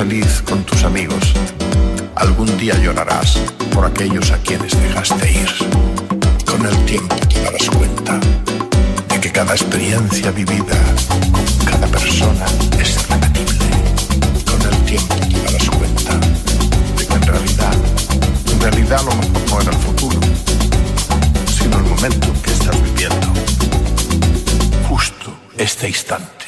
feliz con tus amigos. Algún día llorarás por aquellos a quienes dejaste ir. Con el tiempo te darás cuenta de que cada experiencia vivida con cada persona es repetible. Con el tiempo te darás cuenta de que en realidad, en realidad lo mejor no era el futuro, sino el momento que estás viviendo. Justo este instante.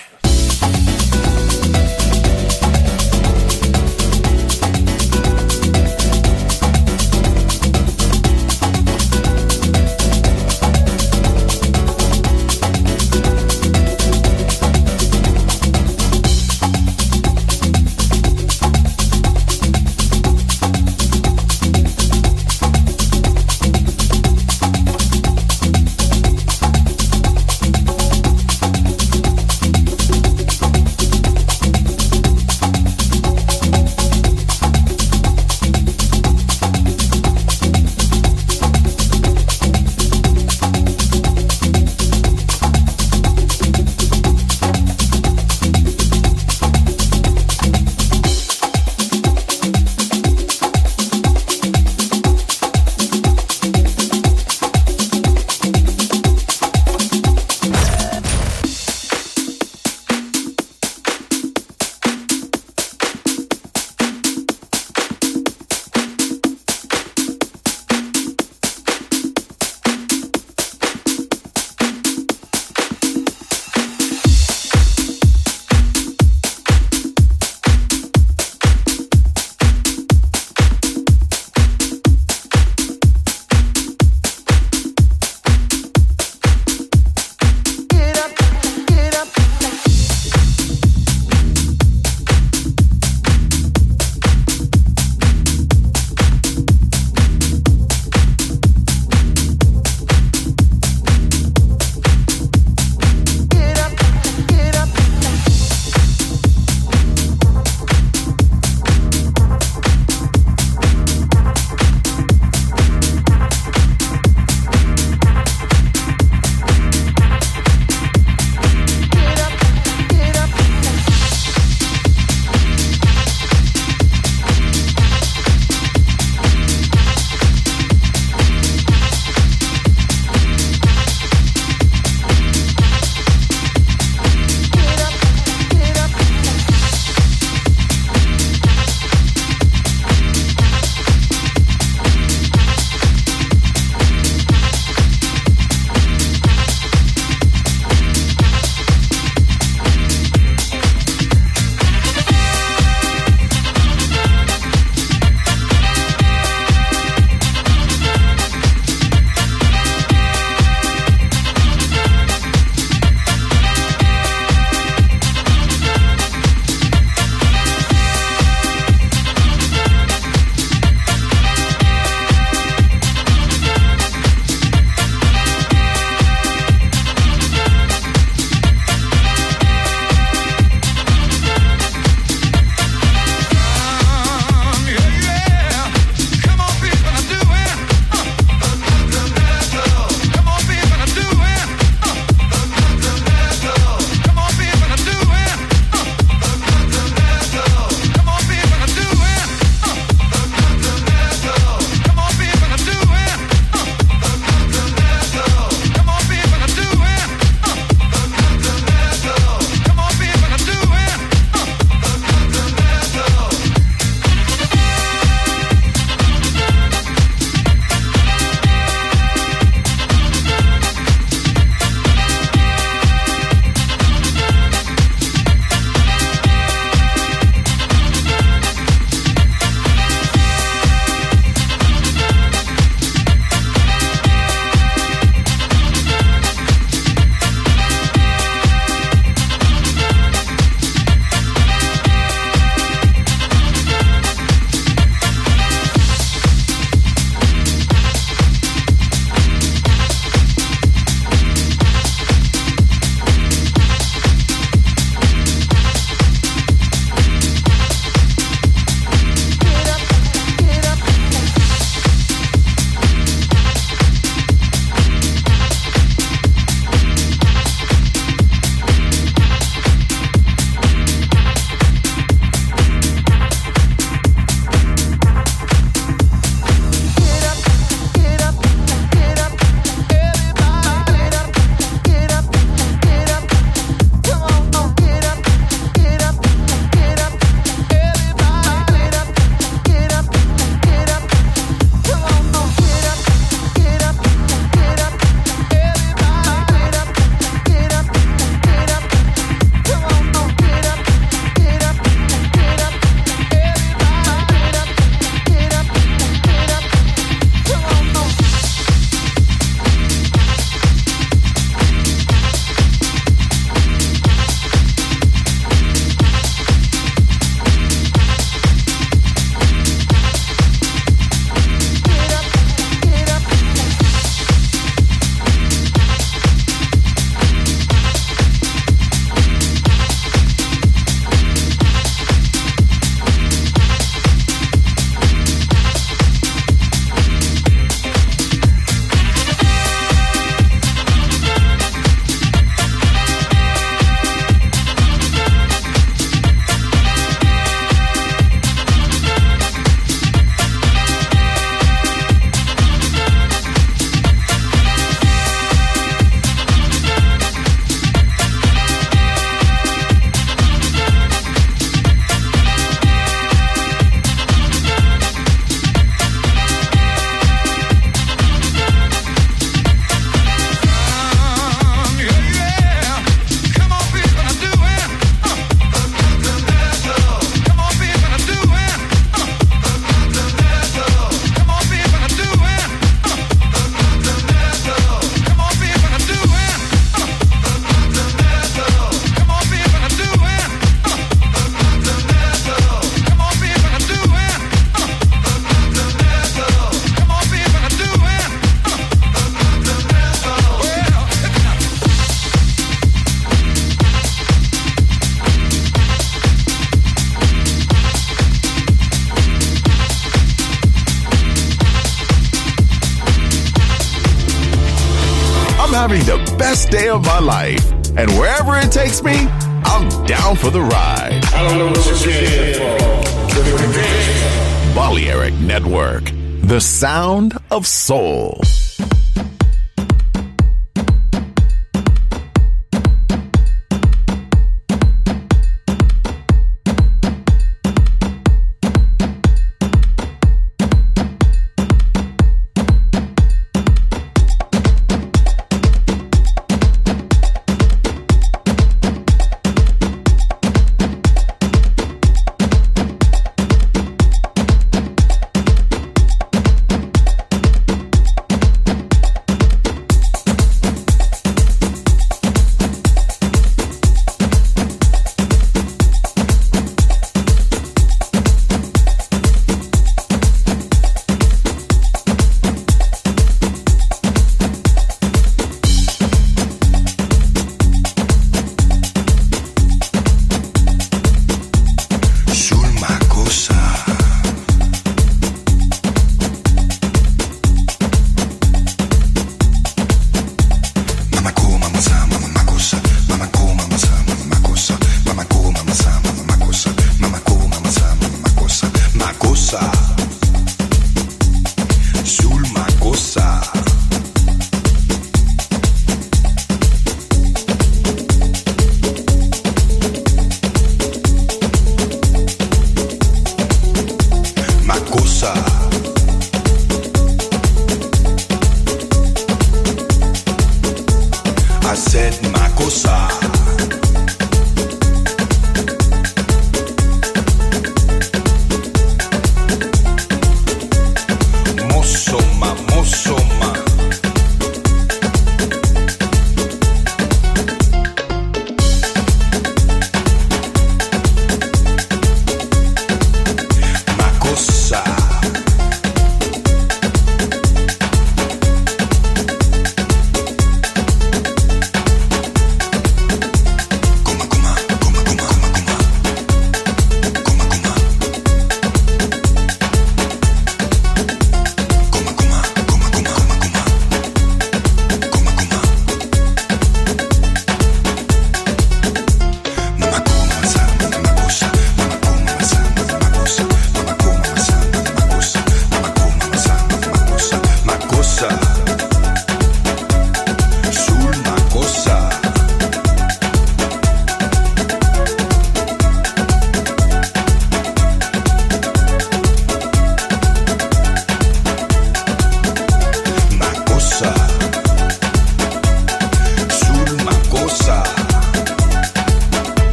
Day of my life. And wherever it takes me, I'm down for the ride. I don't know what you're here for. Balearic Network, the sound of soul.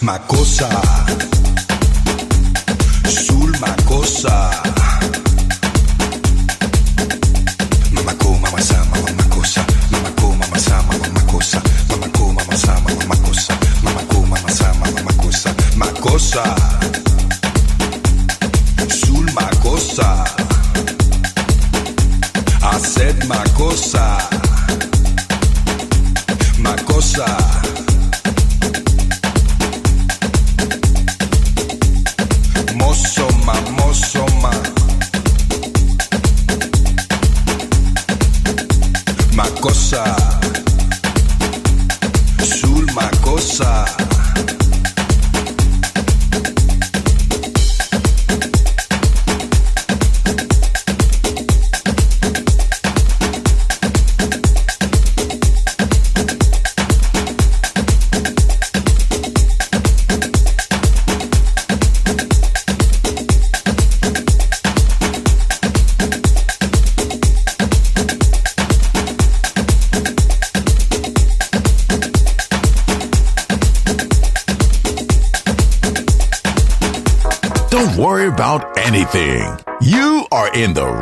Macosa, Sul Macosa.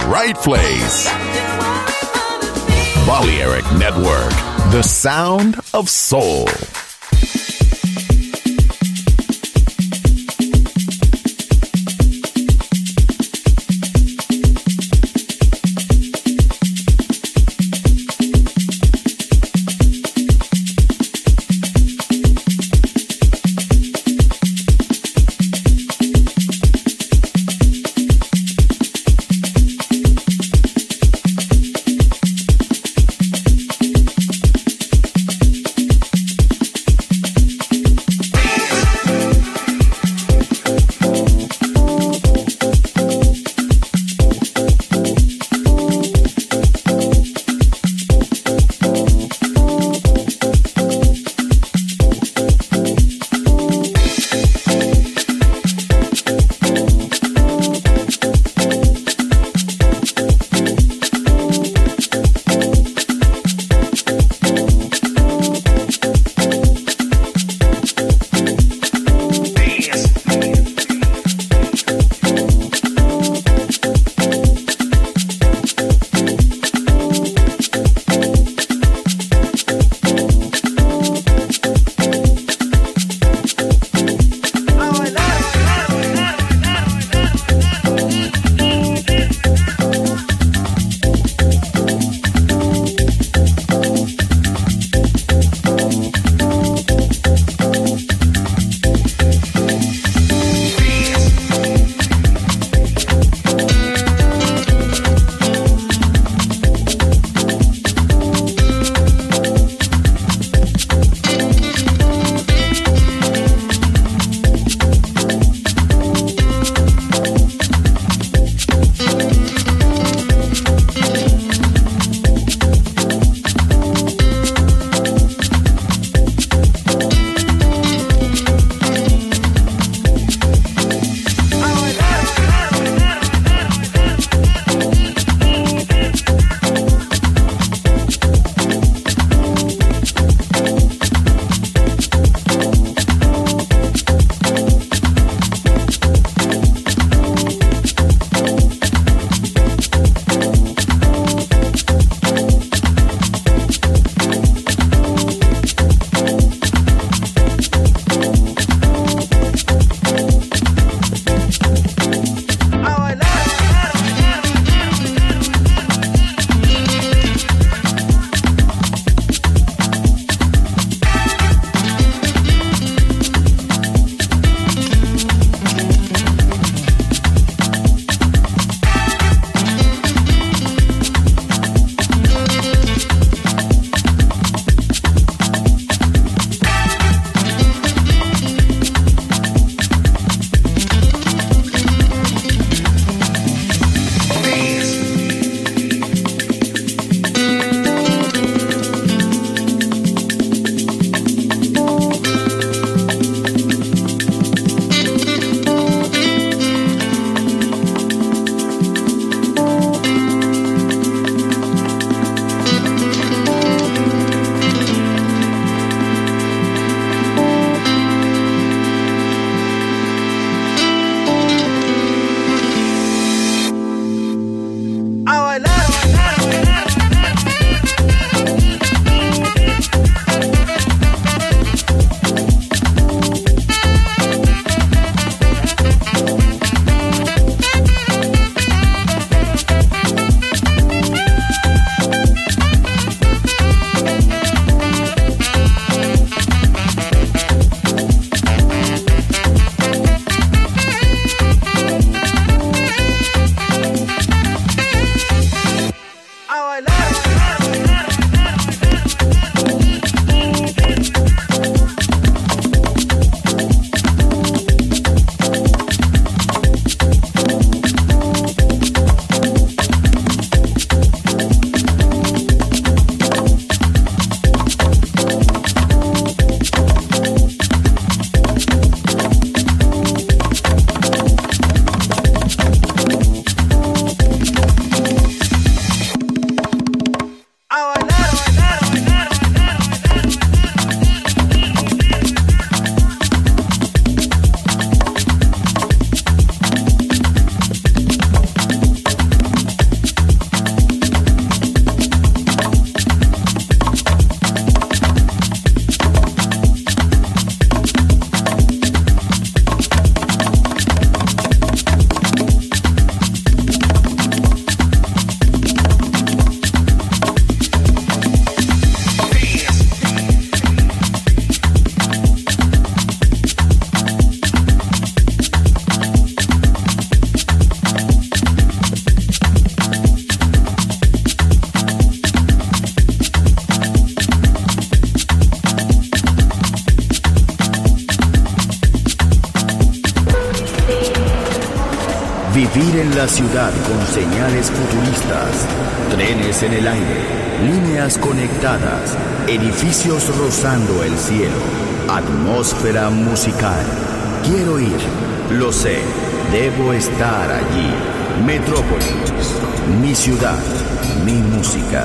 Right place. Balearic Network, the sound of soul. Ciudad, mi música.